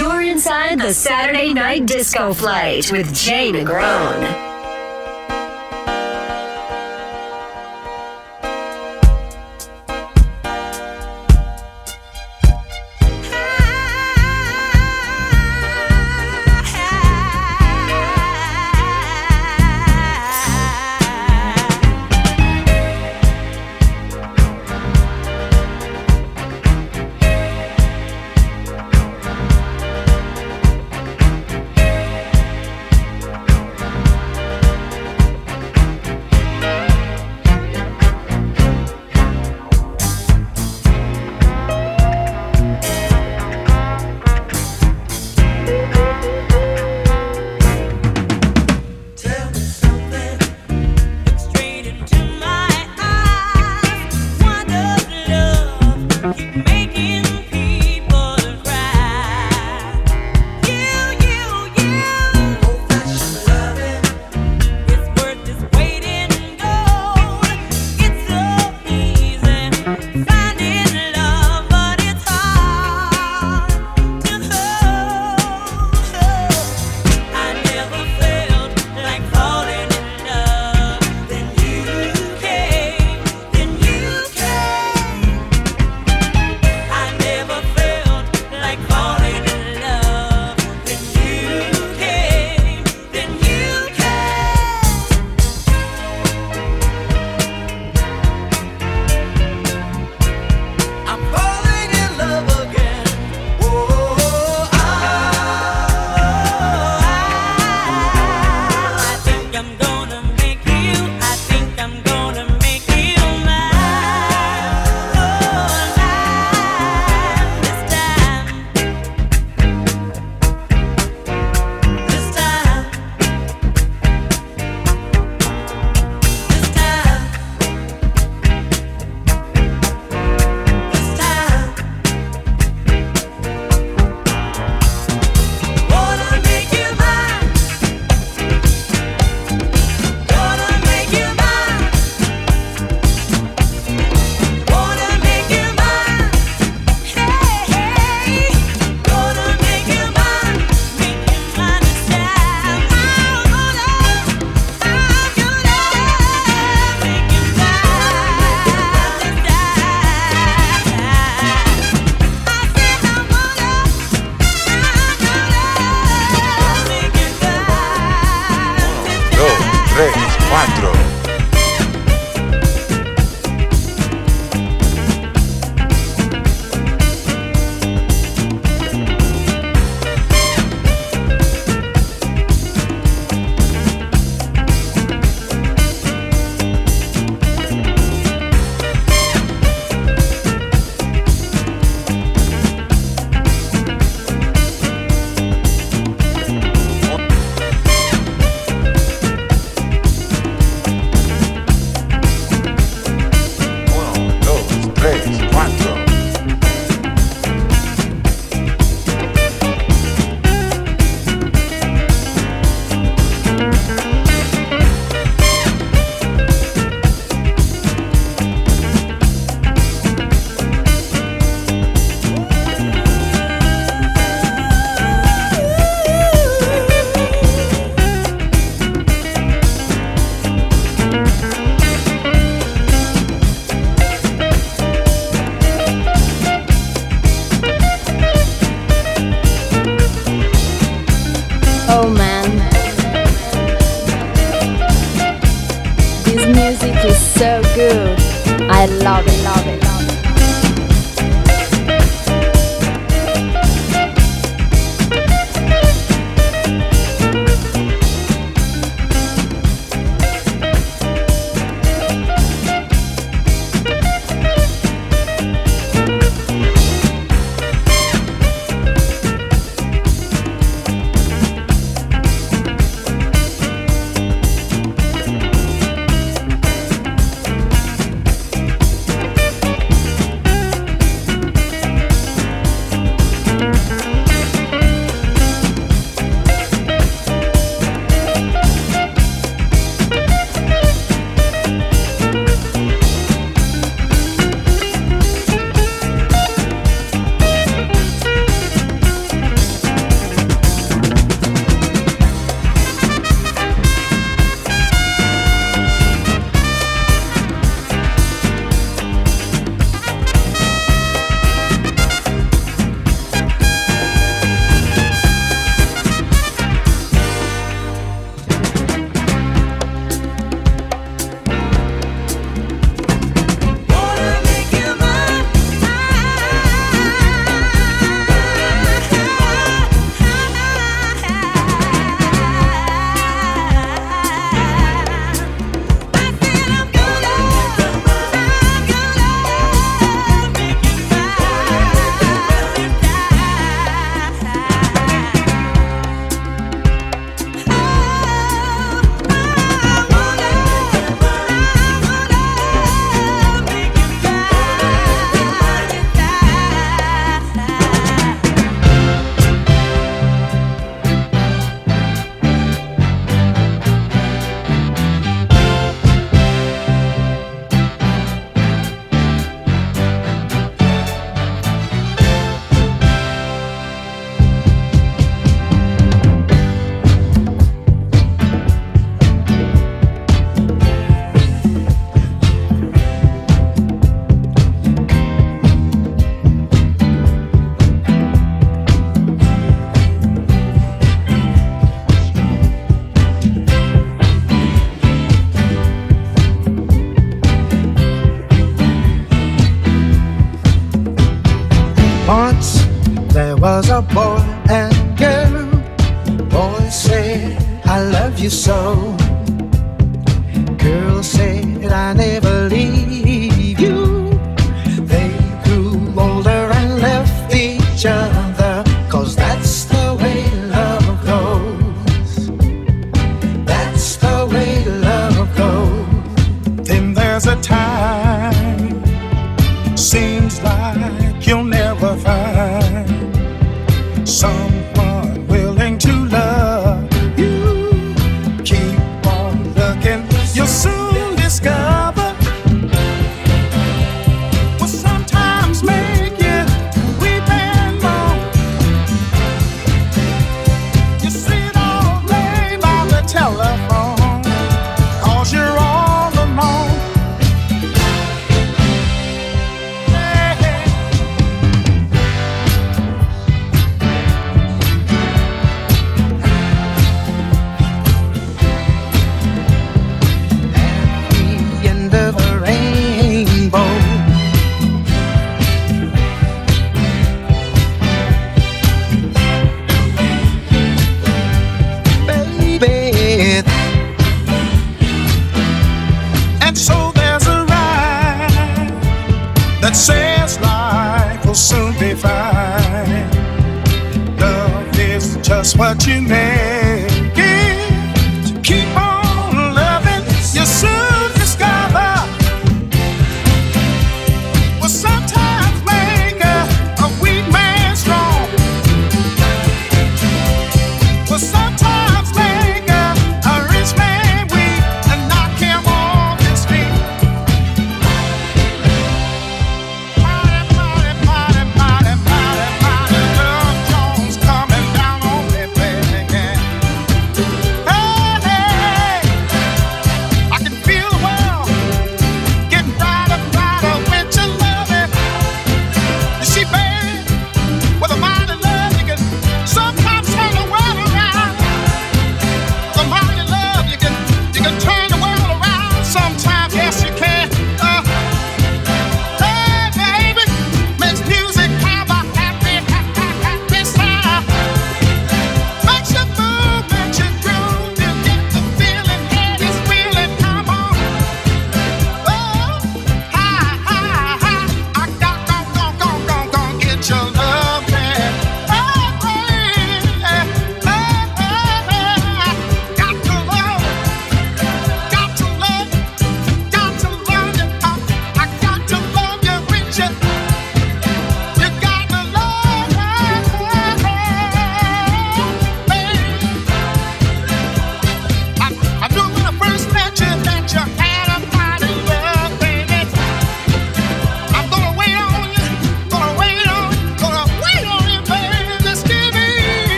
You're inside the Saturday Night Disco Flight with Jay Negron.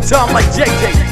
Time like JJ.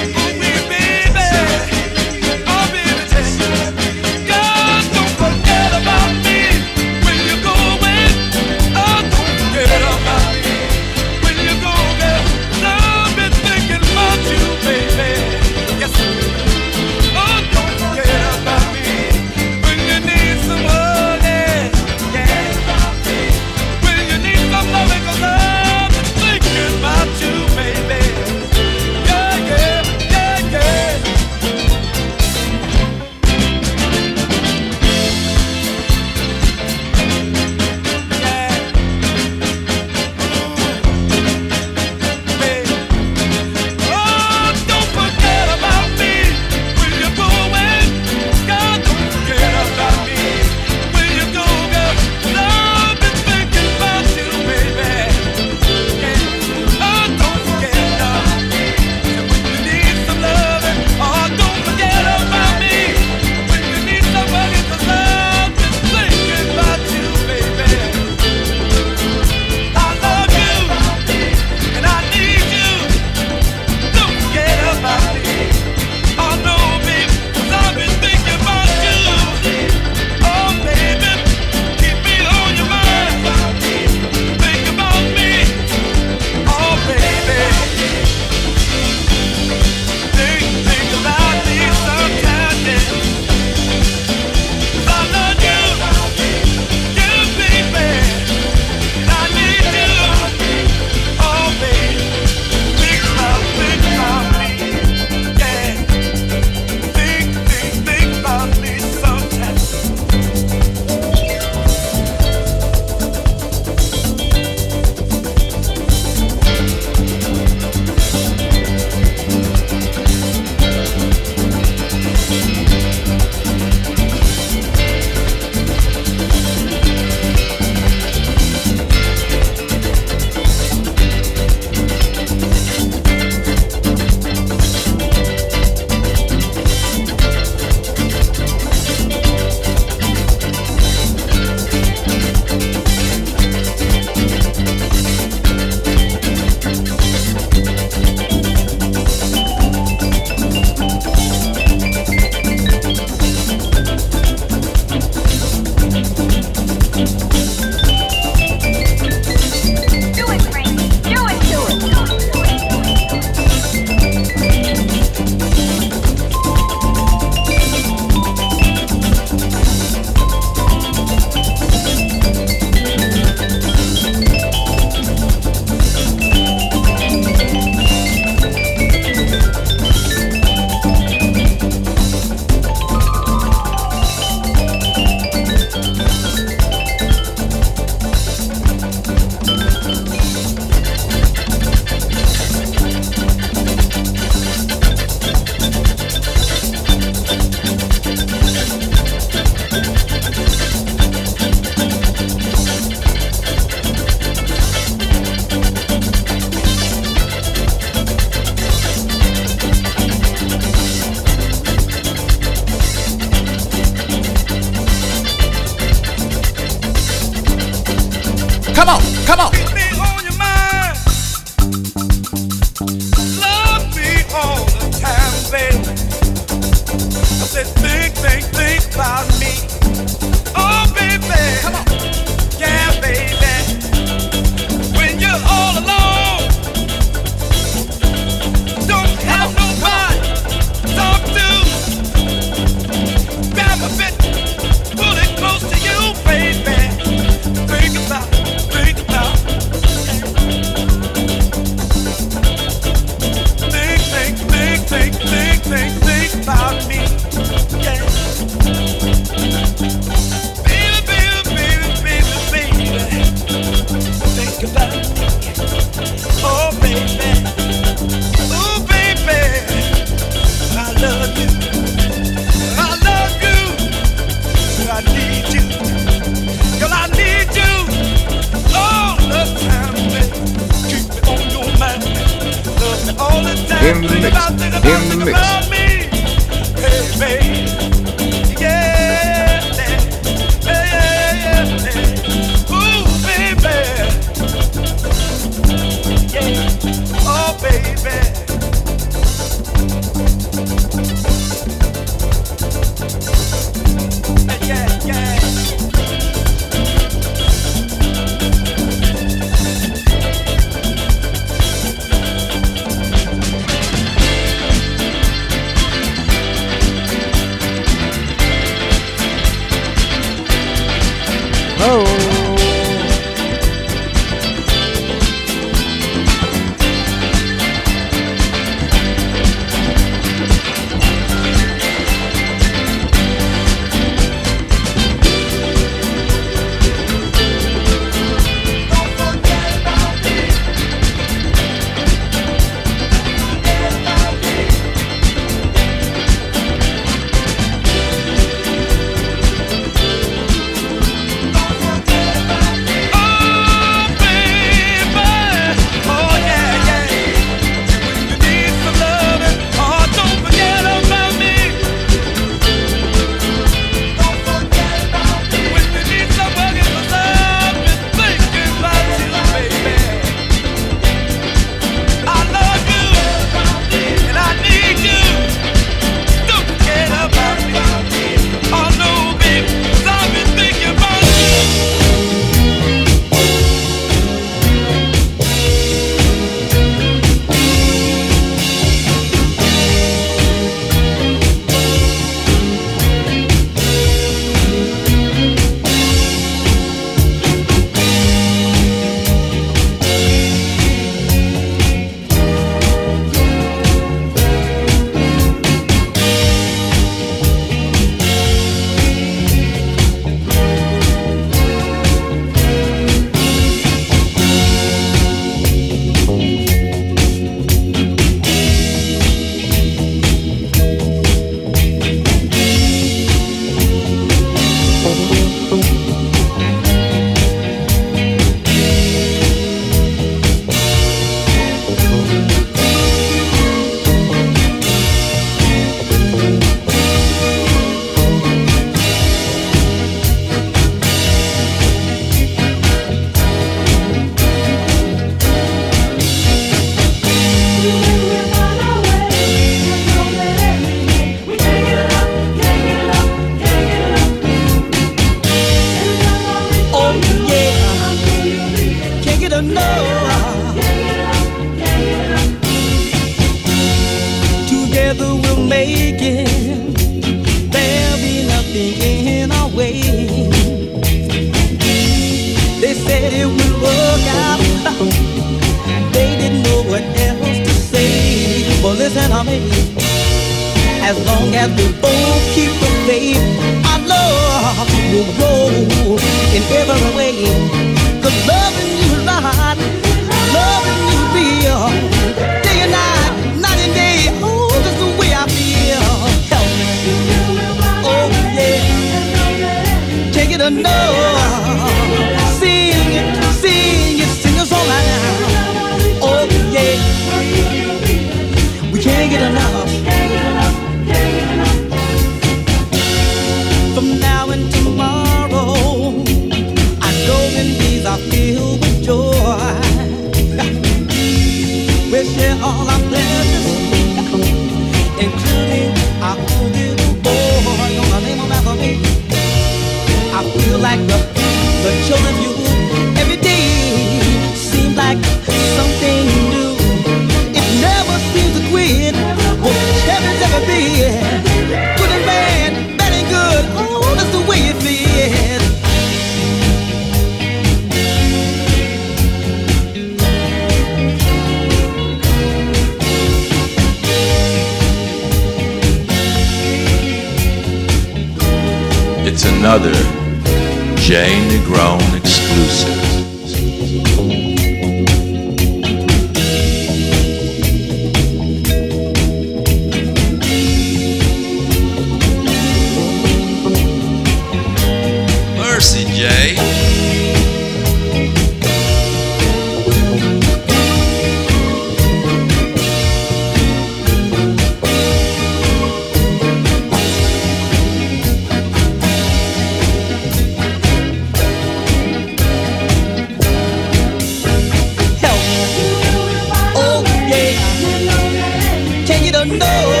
Oh.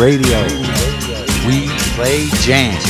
Radio. We play jam.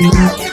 For you.